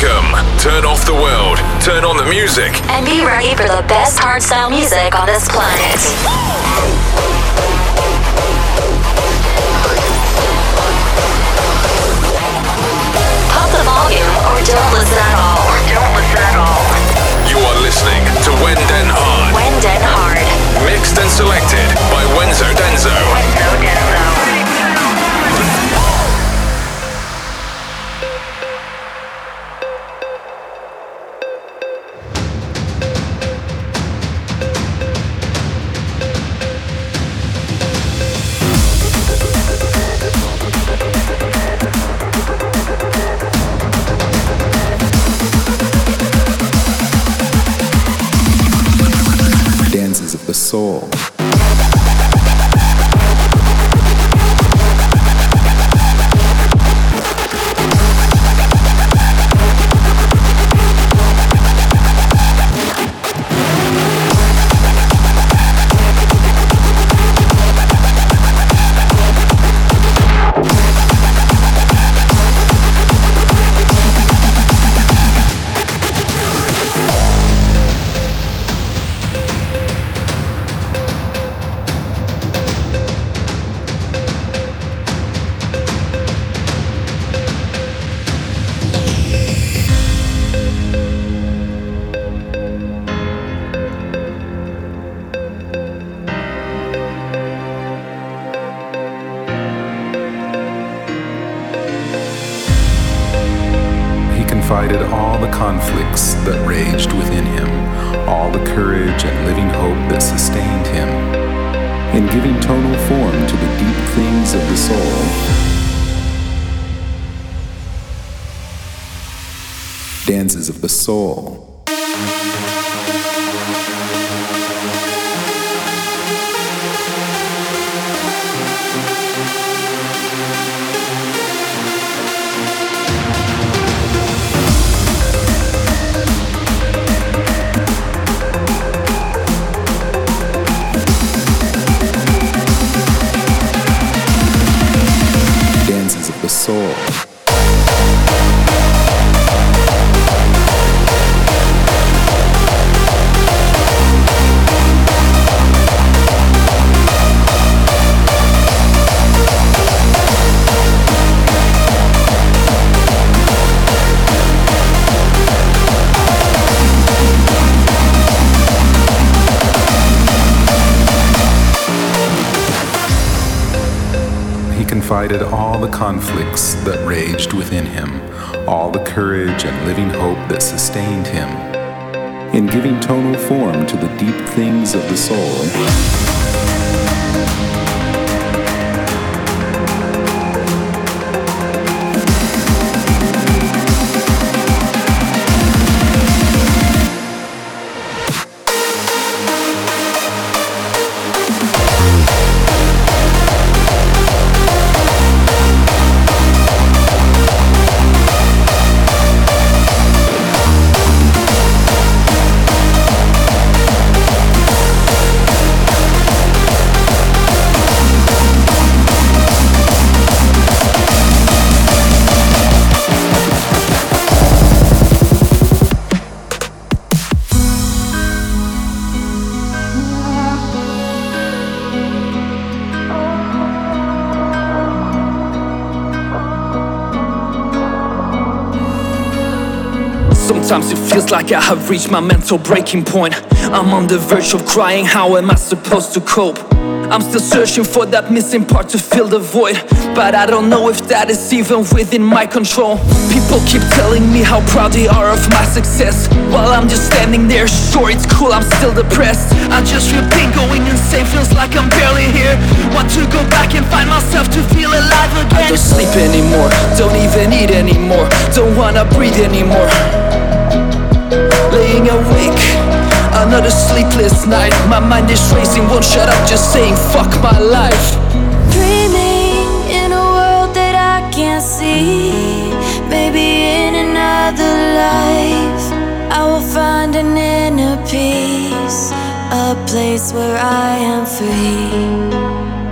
Welcome. Turn off the world, turn on the music, and be ready for the best hardstyle music on this planet. Pop the volume or don't listen at all. Don't listen at all. You are listening to When Den Hard. When Den Hard. Mixed and selected by Wenzo Denzo. Wenzo Denzo. Conflicts that raged within him, all the courage and living hope that sustained him. In giving tonal form to the deep things of the soul, Like I have reached my mental breaking point. I'm on the verge of crying, how am I supposed to cope? I'm still searching for that missing part to fill the void. But I don't know if that is even within my control. People keep telling me how proud they are of my success. While I'm just standing there, sure it's cool, I'm still depressed. I just feel pain going insane, feels like I'm barely here. Want to go back and find myself to feel alive again. I don't sleep anymore, don't even eat anymore Don't wanna breathe anymore laying awake. Another sleepless night. My mind is racing, won't shut up. Just saying fuck my life. Dreaming in a world that I can't see. Maybe in another life I will find an inner peace. A place where I am free.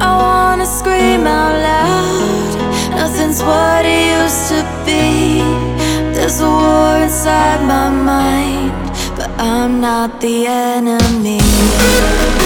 I wanna scream out loud. Nothing's what it used to be. There's a war inside my mind, I'm not the enemy.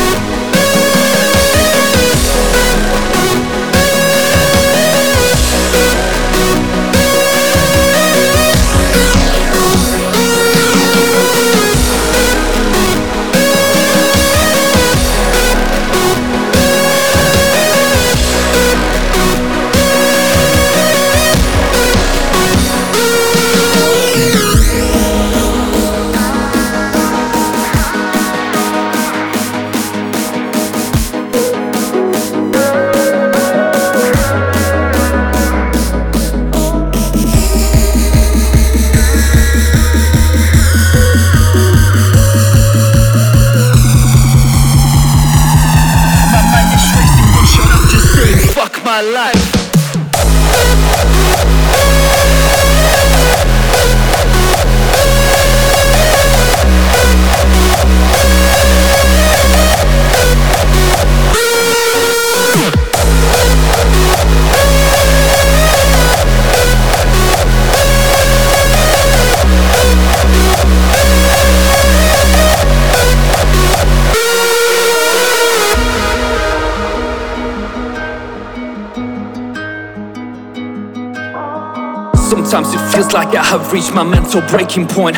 Sometimes it feels like I have reached my mental breaking point.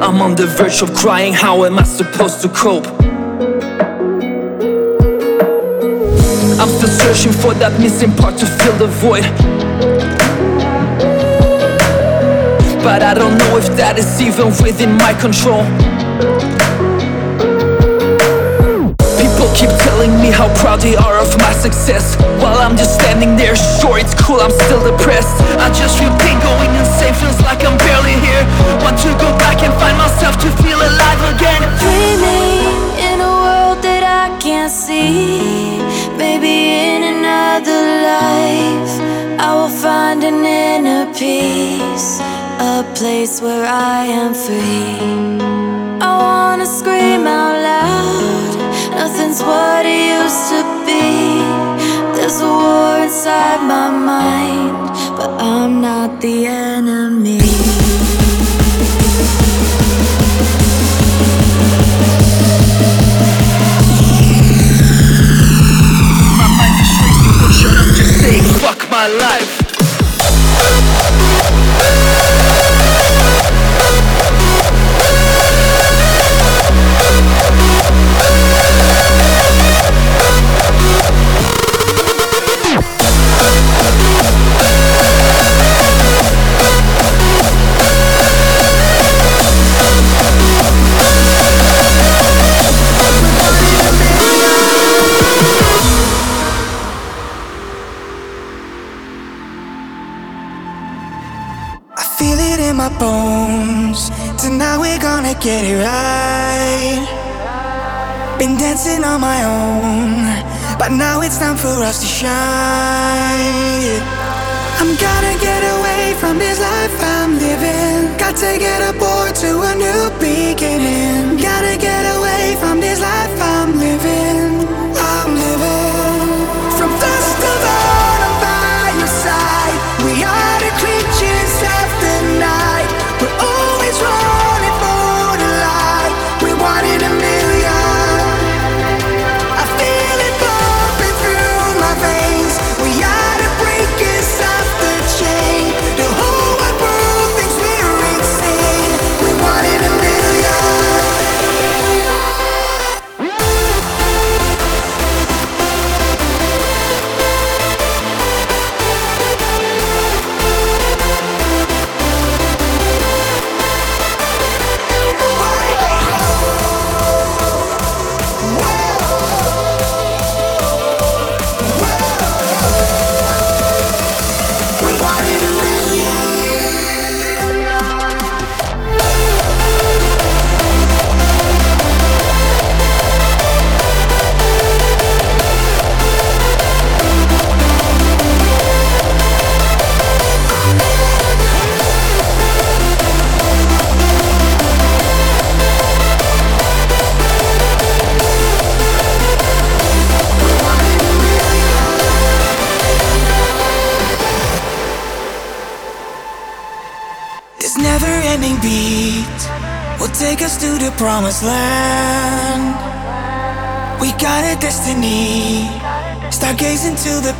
I'm on the verge of crying, how am I supposed to cope? I'm still searching for that missing part to fill the void. But I don't know if that is even within my control. People keep telling me how proud they are of my success While I'm just standing there, sure it's cool, I'm still depressed. I just feel pain going insane, feels like I'm barely here. Want to go back and find myself to feel alive again. Dreaming in a world that I can't see. Maybe in another life I will find an inner peace. A place where I am free. I wanna scream out loud Nothing's what it used to be. There's a war inside my mind, but I'm not the enemy. Fuck my mind get it right. Been dancing on my own, but now it's time for us to shine. I'm gonna get away from this life I'm living. Got to get aboard to a new beginning. Gotta get away from this life I'm living.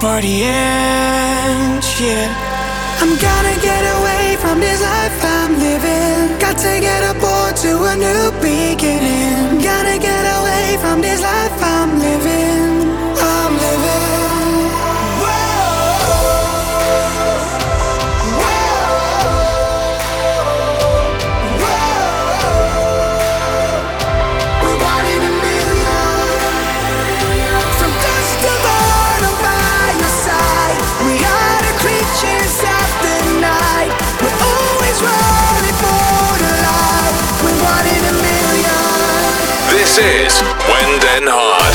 Party ends. Is Wenden Hard.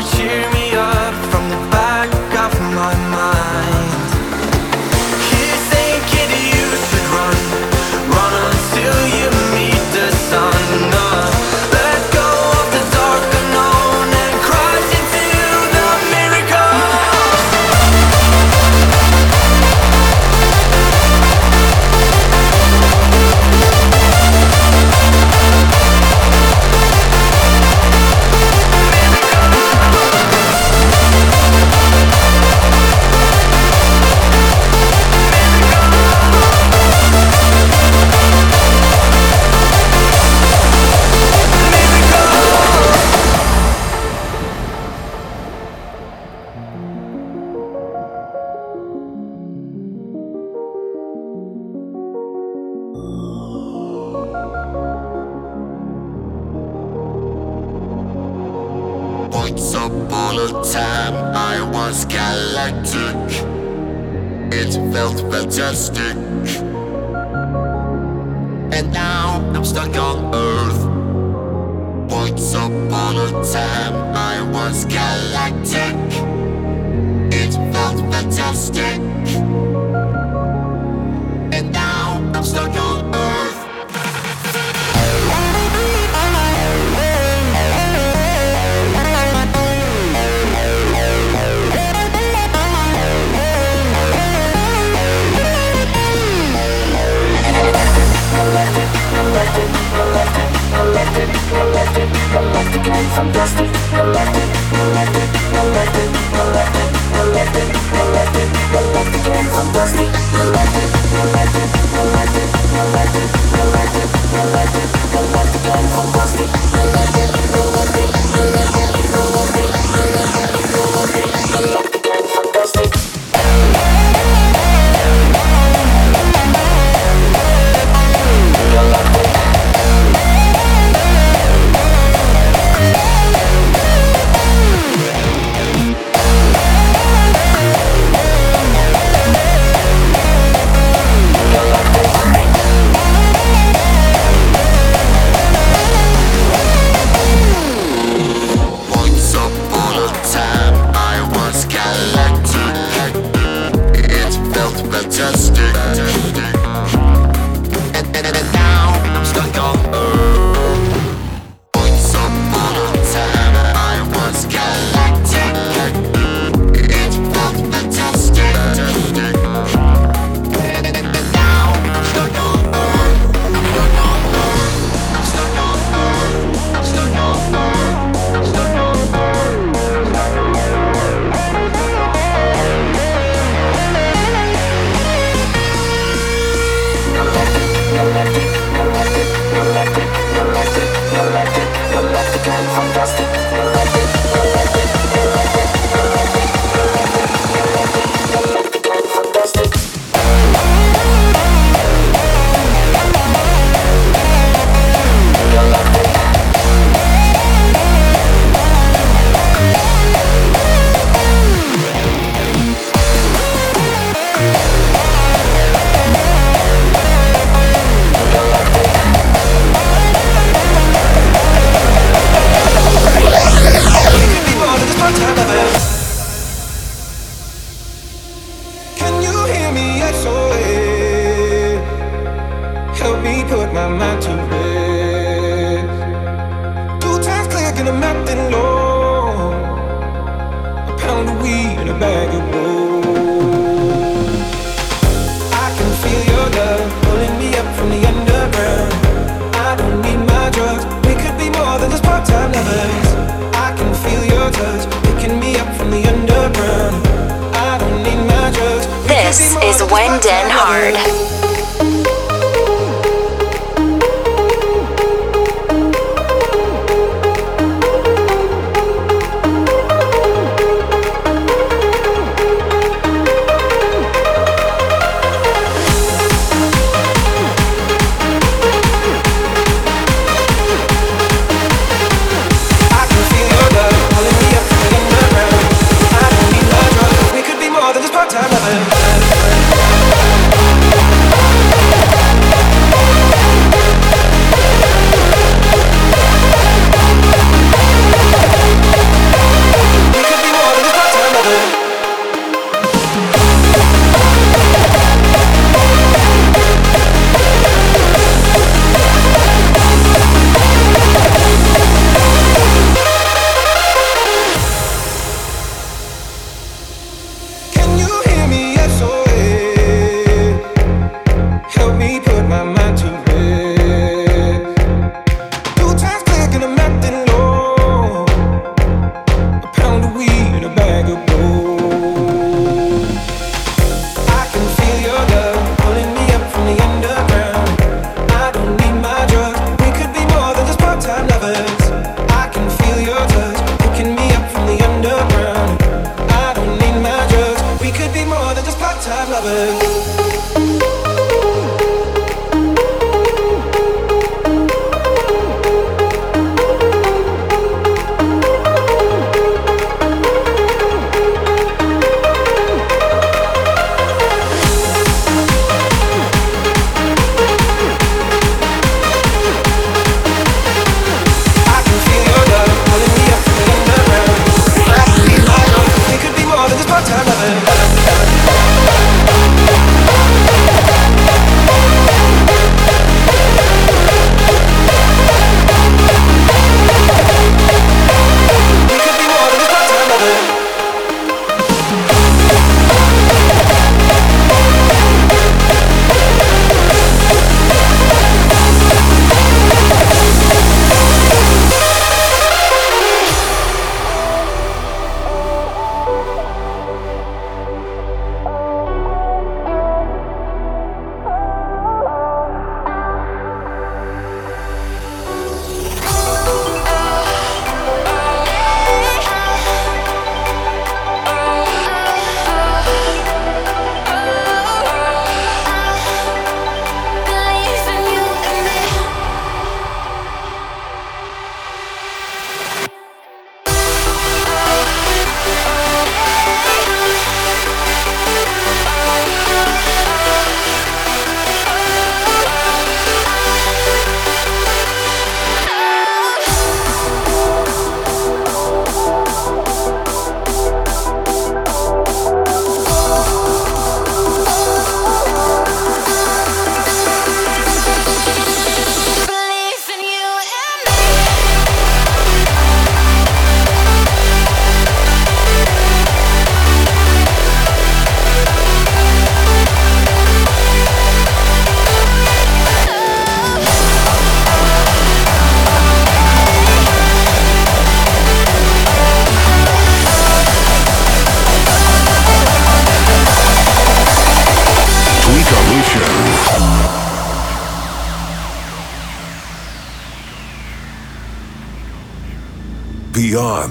Part-time loving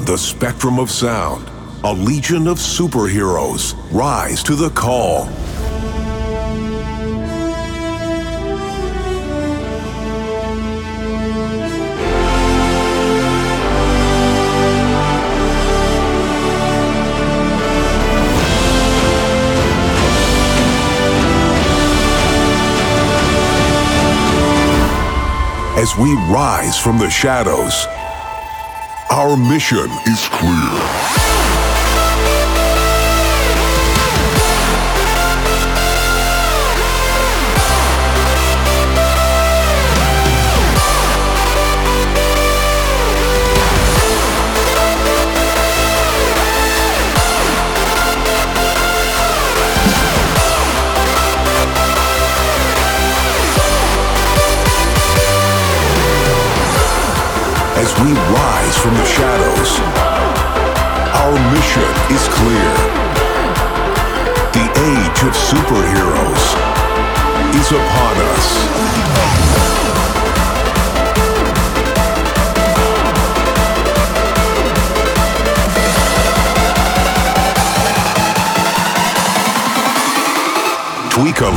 the spectrum of sound, a legion of superheroes rise to the call. As we rise from the shadows, our mission is clear.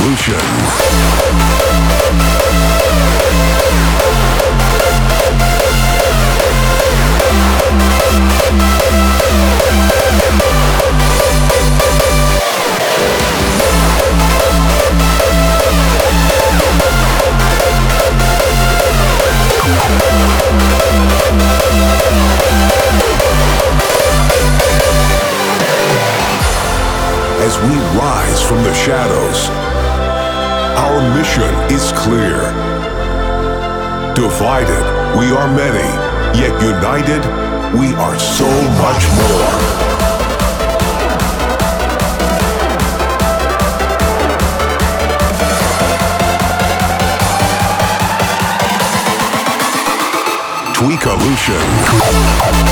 As we are many, yet united, we are so much more. Tweakelution.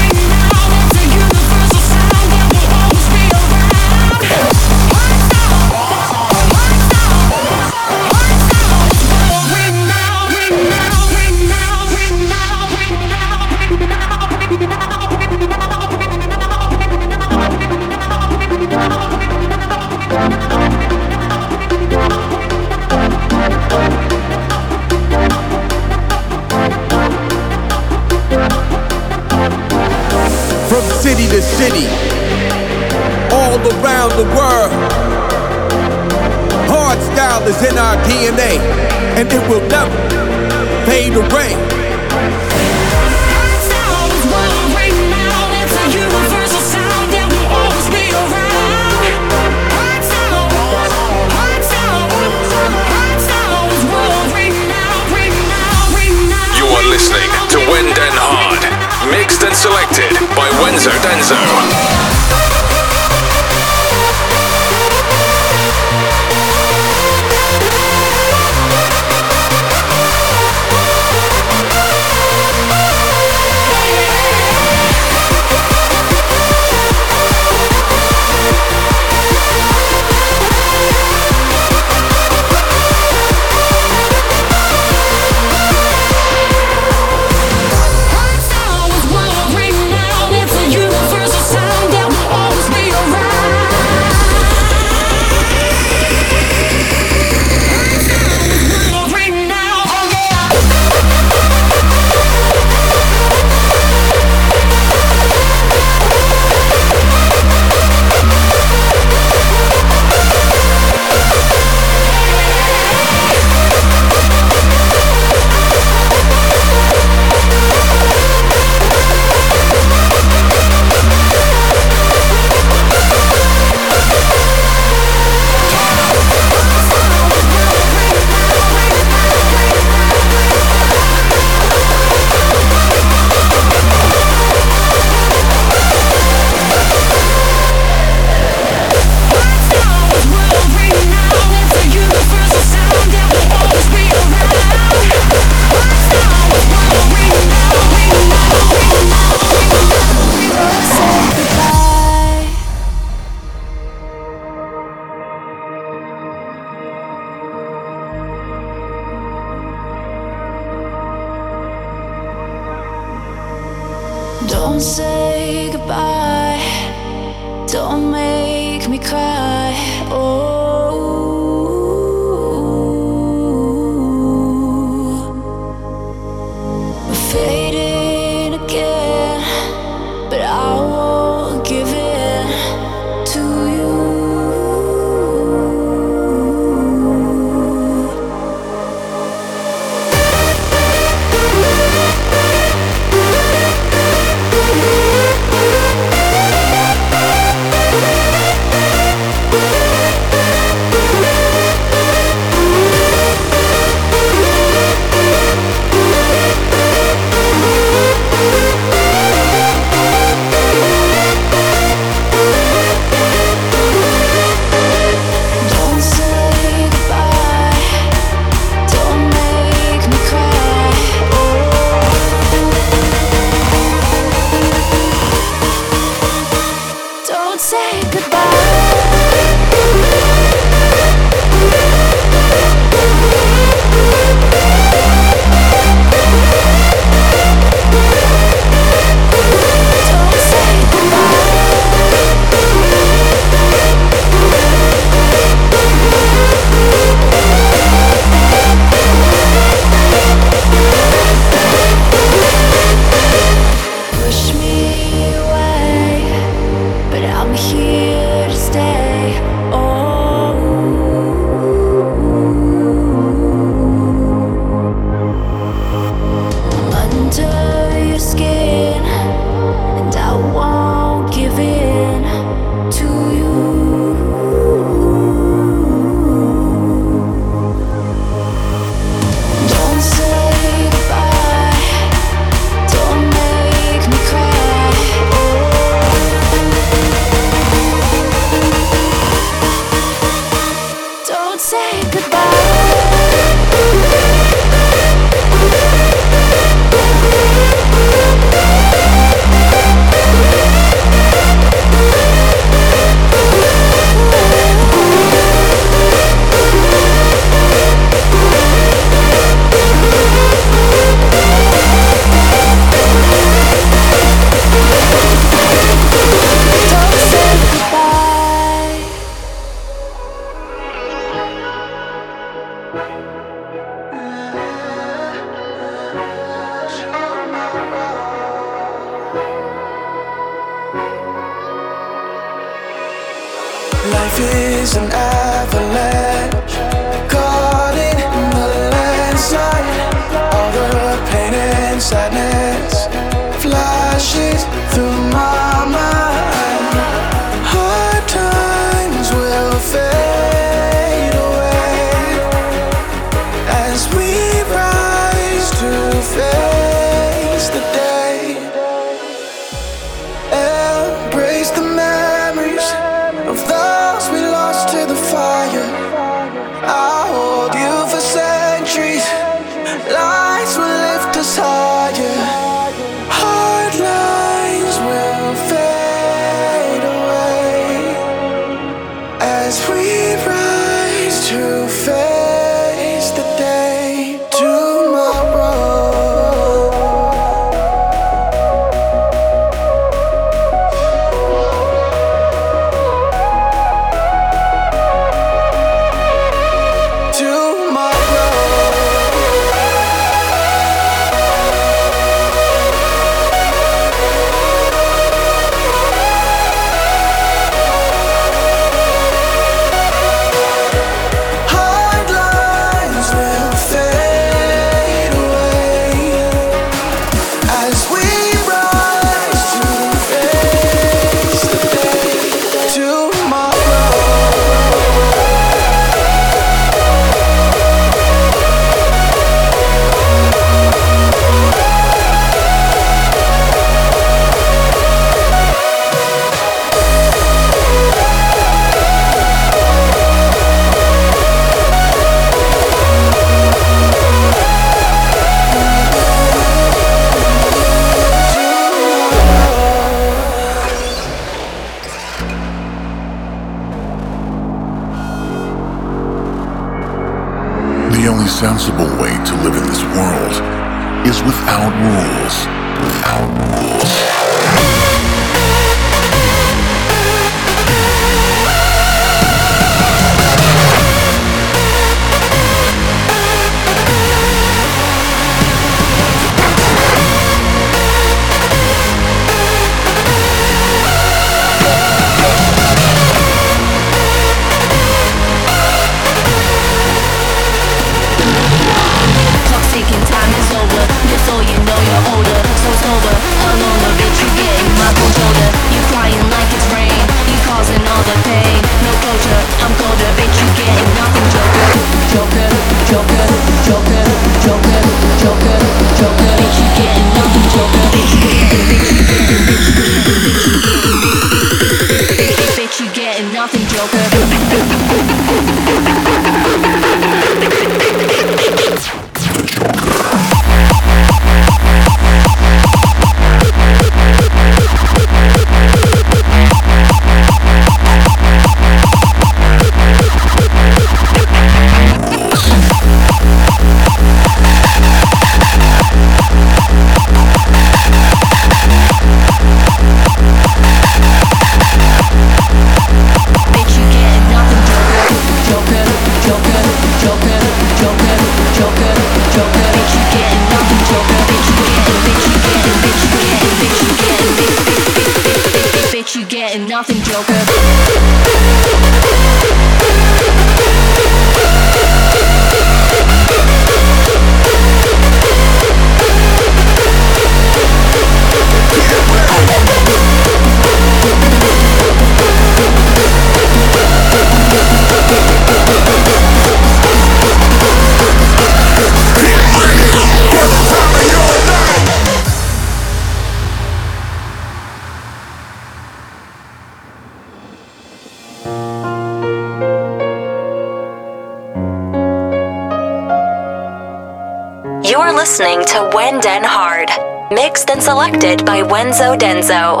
mixed and selected by Wenzo Denzo.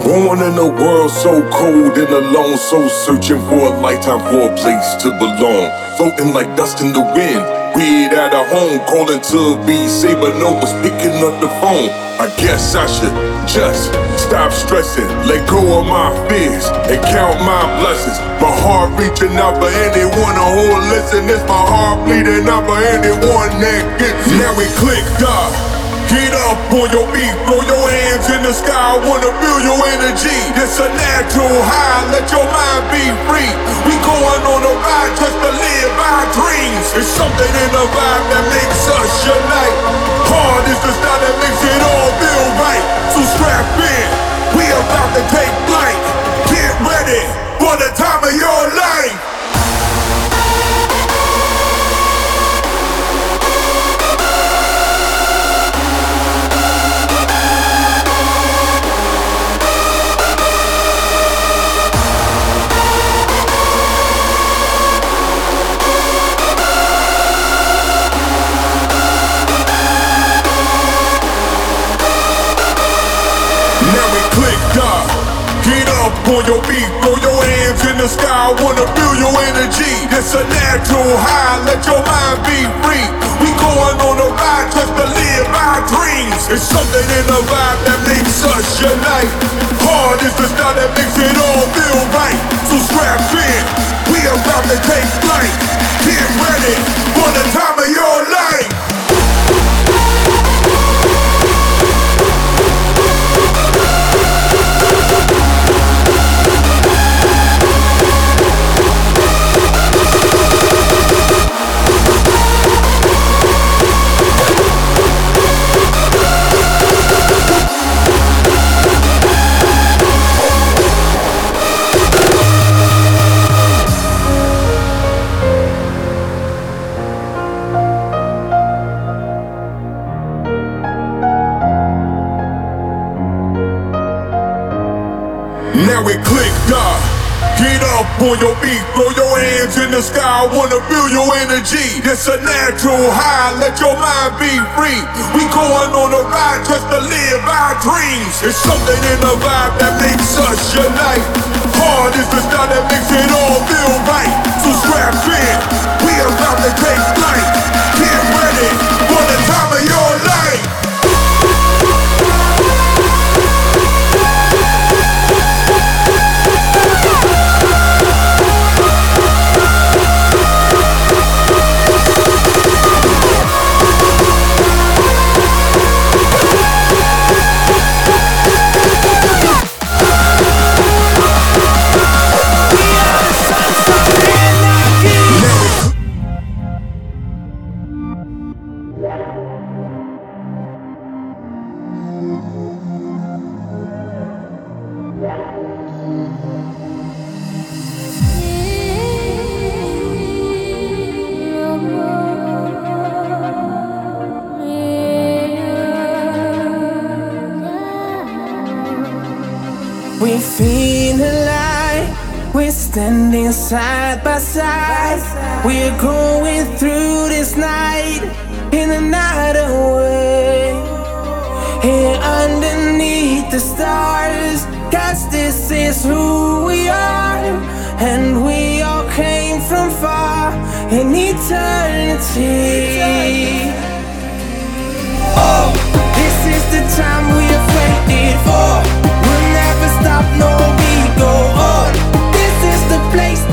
Born in a world so cold and alone, so searching for a lifetime for a place to belong. Floating like dust in the wind, weird at of home, calling to be but no one's picking up the phone. I guess I should just stop stressing, let go of my fears, and count my blessings. My heart reaching out for anyone who will listen. It's my heart bleeding out for anyone that gets. Now we clicked up. Get up on your feet, throw your hands in the sky, I wanna feel your energy. It's a natural high, let your mind be free. We going on a ride just to live our dreams. It's something in the vibe that makes us unite. Hard is the style that makes it all feel right. So strap in, we about to take flight. Get ready for the time of your It's a natural high, let your mind be free. We going on a ride just to live our dreams. It's something in the vibe that makes us unite. Standing side by side, we're going through this night in another way. Here underneath the stars, cause this is who we are, and we all came from far in eternity. Oh, this is the time we have waited for. We'll never stop, no, we go place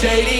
shady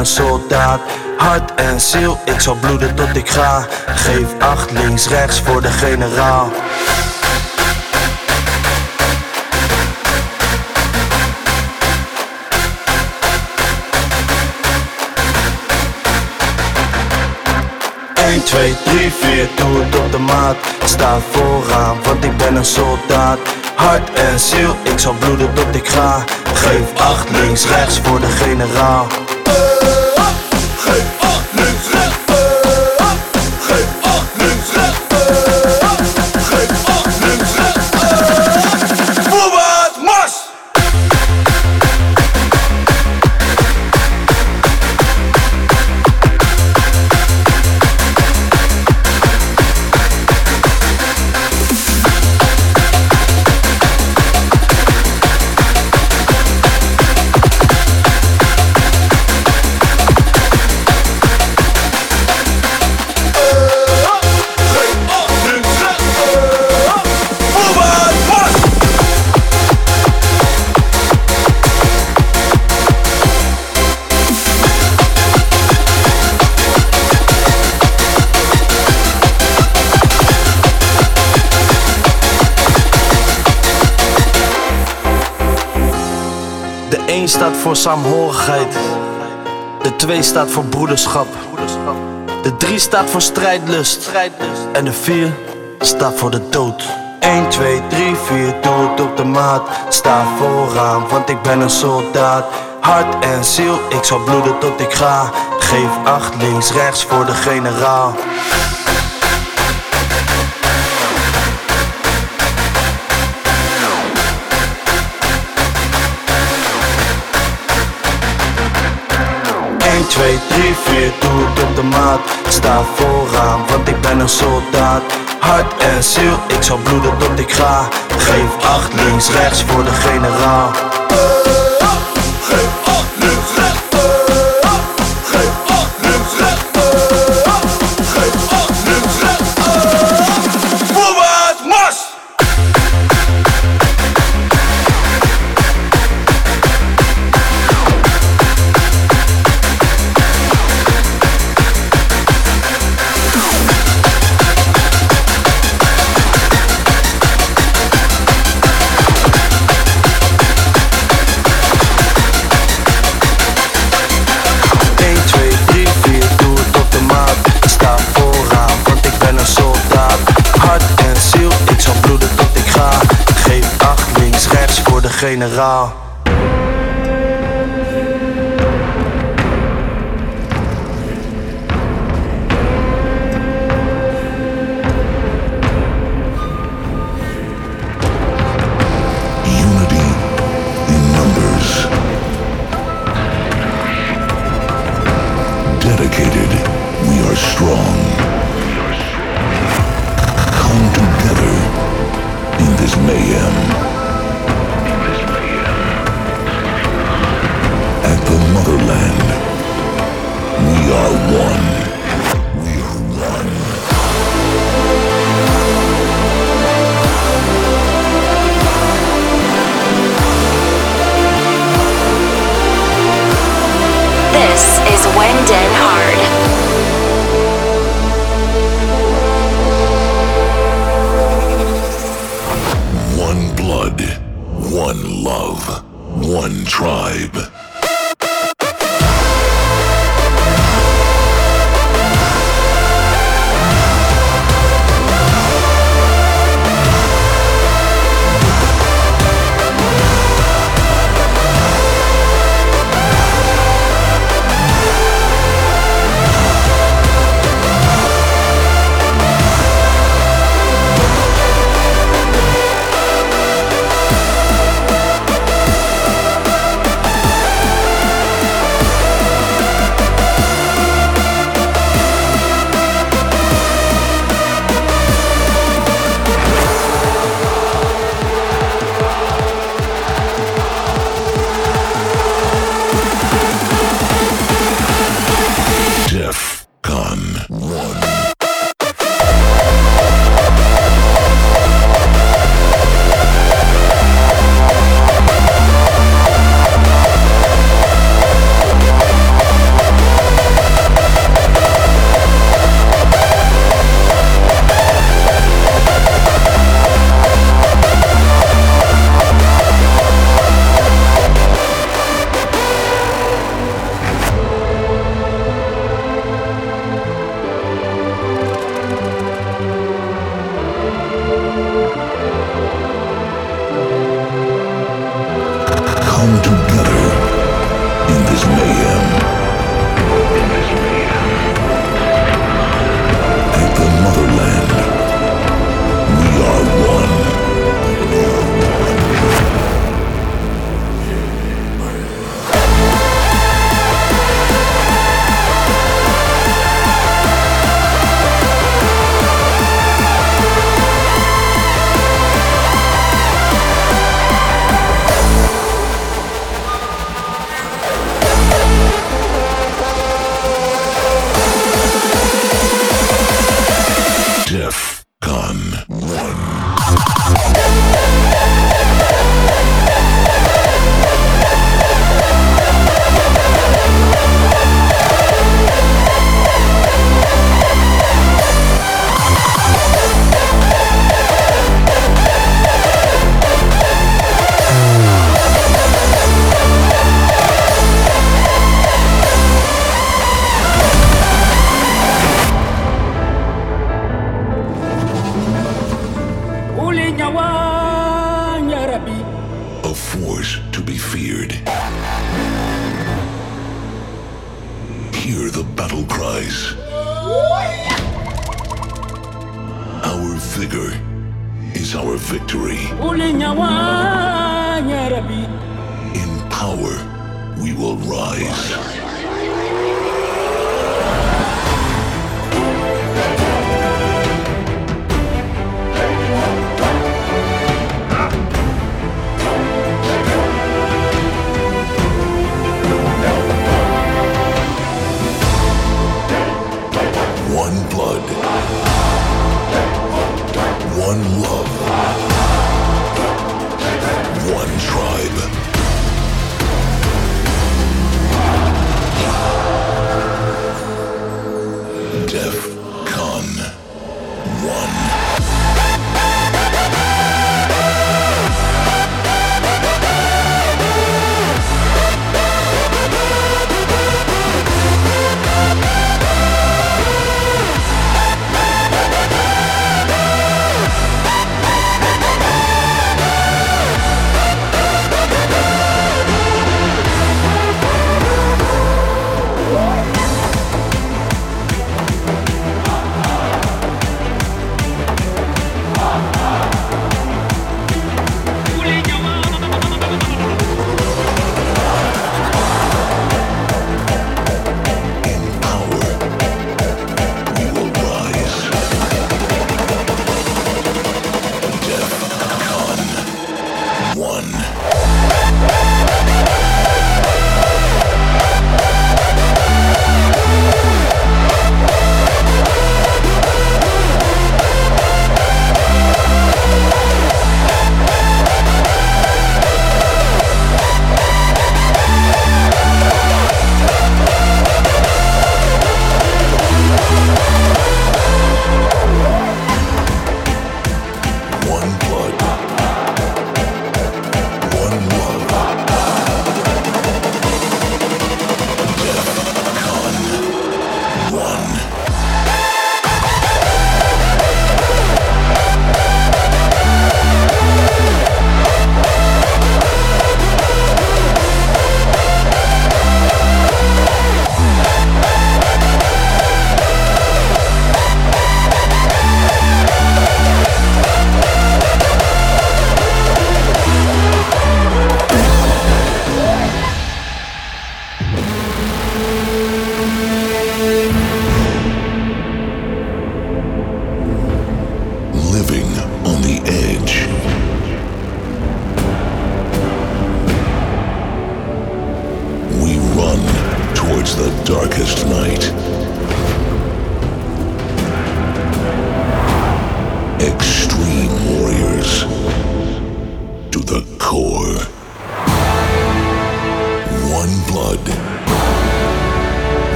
een soldaat. Hart en ziel, ik zal bloeden tot ik ga. Geef acht links, rechts voor de generaal. Twee, drie, vier, doe het op de maat. Sta vooraan, want ik ben een soldaat. Hart en ziel, ik zal bloeden tot ik ga. Geef acht links, rechts voor de generaal. Voor saamhorigheid. De 2 staat voor broederschap. De 3 staat voor strijdlust. En de 4 staat voor de dood. 1, 2, 3, 4, doe het op de maat. Sta vooraan, want ik ben een soldaat. Hart en ziel, ik zal bloeden tot ik ga. Geef acht links, rechts voor de generaal. Eén, twee, drie, vier, doe het op de maat. Sta vooraan, want ik ben een soldaat. Hart en ziel, ik zal bloeden tot ik ga. Geef acht links, rechts voor de generaal. Generaal.